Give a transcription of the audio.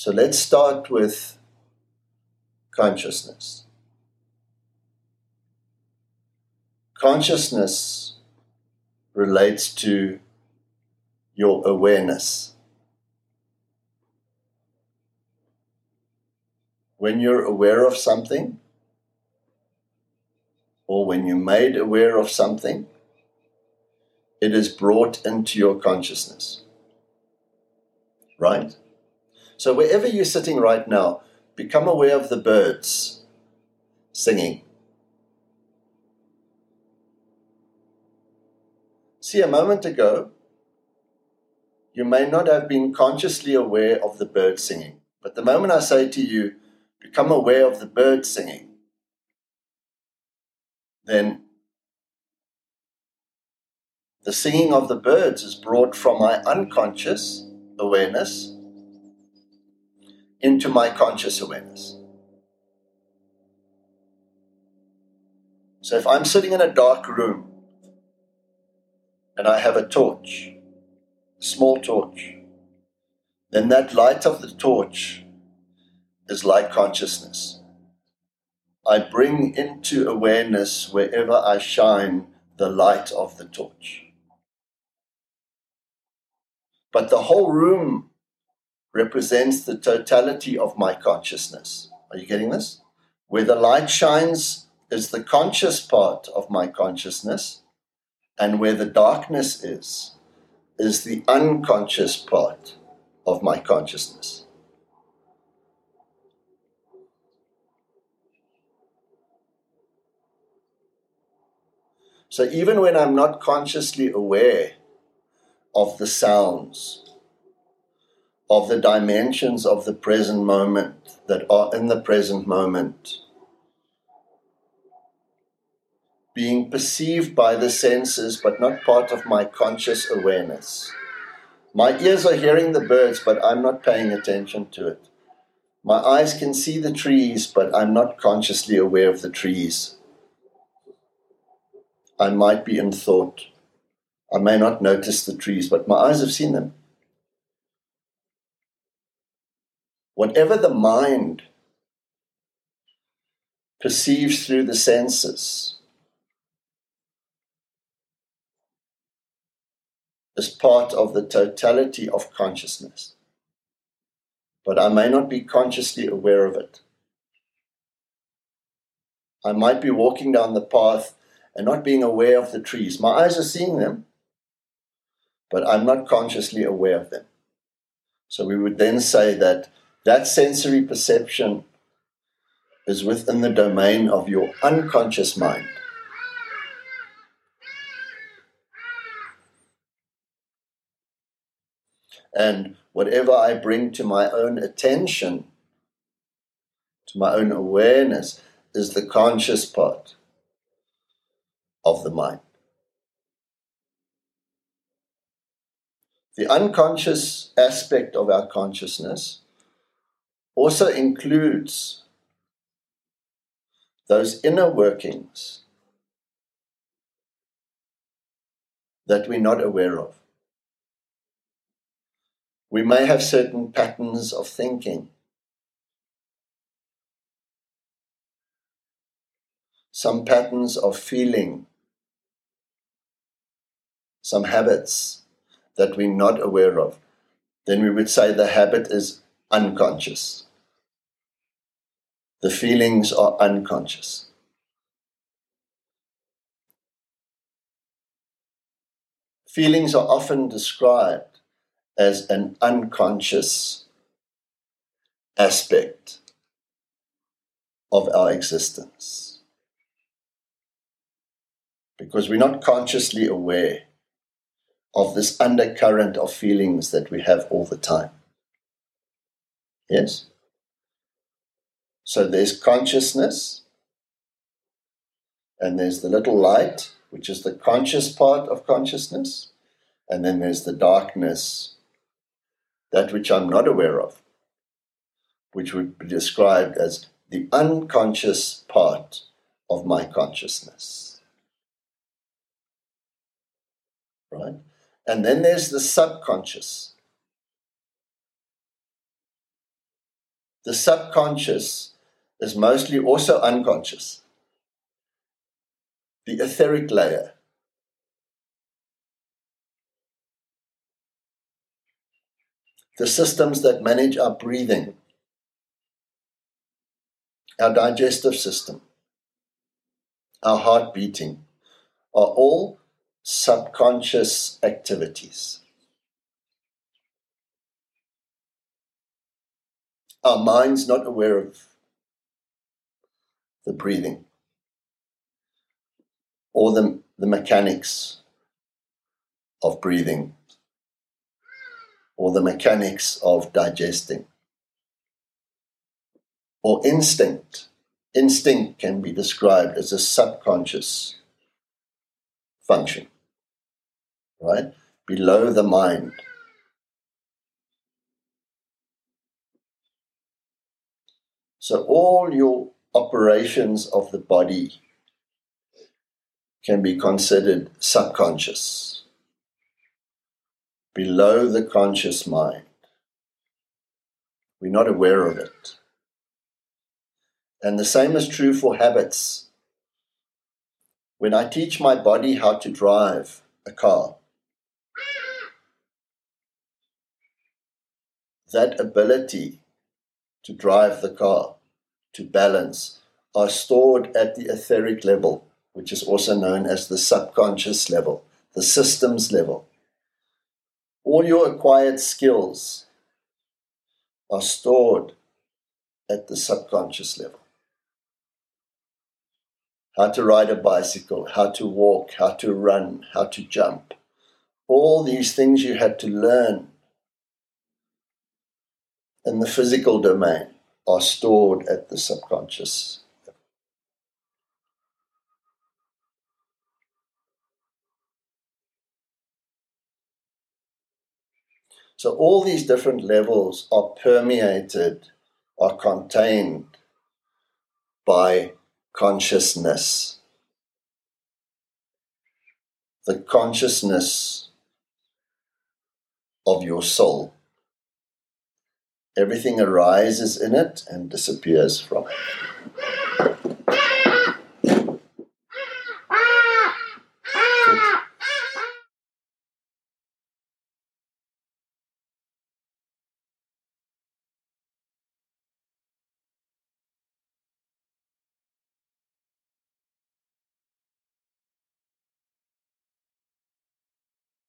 So let's start with consciousness. Consciousness relates to your awareness. When you're aware of something, or when you're made aware of something, it is brought into your consciousness. Right? So, wherever you're sitting right now, become aware of the birds singing. See, a moment ago, you may not have been consciously aware of the bird singing. But the moment I say to you, become aware of the bird singing, then the singing of the birds is brought from my unconscious awareness into my conscious awareness. So if I'm sitting in a dark room and I have a torch, a small torch, then that light of the torch is like consciousness. I bring into awareness wherever I shine the light of the torch. But the whole room represents the totality of my consciousness. Are you getting this? Where the light shines is the conscious part of my consciousness, and where the darkness is, is the unconscious part of my consciousness. So even when I'm not consciously aware of the sounds, of the dimensions of the present moment that are in the present moment, being perceived by the senses but not part of my conscious awareness. My ears are hearing the birds, but I'm not paying attention to it. My eyes can see the trees, but I'm not consciously aware of the trees. I might be in thought. I may not notice the trees, but my eyes have seen them. Whatever the mind perceives through the senses is part of the totality of consciousness. But I may not be consciously aware of it. I might be walking down the path and not being aware of the trees. My eyes are seeing them, but I'm not consciously aware of them. So we would then say that that sensory perception is within the domain of your unconscious mind. And whatever I bring to my own attention, to my own awareness, is the conscious part of the mind. The unconscious aspect of our consciousness also includes those inner workings that we're not aware of. We may have certain patterns of thinking. Some patterns of feeling some habits that we're not aware of, then we would say the habit is unconscious. The feelings are unconscious. Feelings are often described as an unconscious aspect of our existence because we're not consciously aware of this undercurrent of feelings that we have all the time. Yes? So there's consciousness, and there's the little light, which is the conscious part of consciousness, and then there's the darkness, that which I'm not aware of, which would be described as the unconscious part of my consciousness. Right? And then there's the subconscious. The subconscious is mostly also unconscious. The etheric layer. The systems that manage our breathing, our digestive system, our heart beating, are all subconscious activities. Our mind's not aware of the breathing or the, the mechanics of breathing or the mechanics of digesting or instinct. Instinct can be described as a subconscious function, right? Below the mind. So all your operations of the body can be considered subconscious, below the conscious mind. We're not aware of it. And the same is true for habits. When I teach my body how to drive a car, that ability to drive the car, to balance, are stored at the etheric level, which is also known as the subconscious level, the systems level. All your acquired skills are stored at the subconscious level how to ride a bicycle, how to walk, how to run, how to jump. All these things you had to learn in the physical domain are stored at the subconscious. So all these different levels are permeated, are contained by consciousness. The consciousness of your soul. Everything arises in it and disappears from it.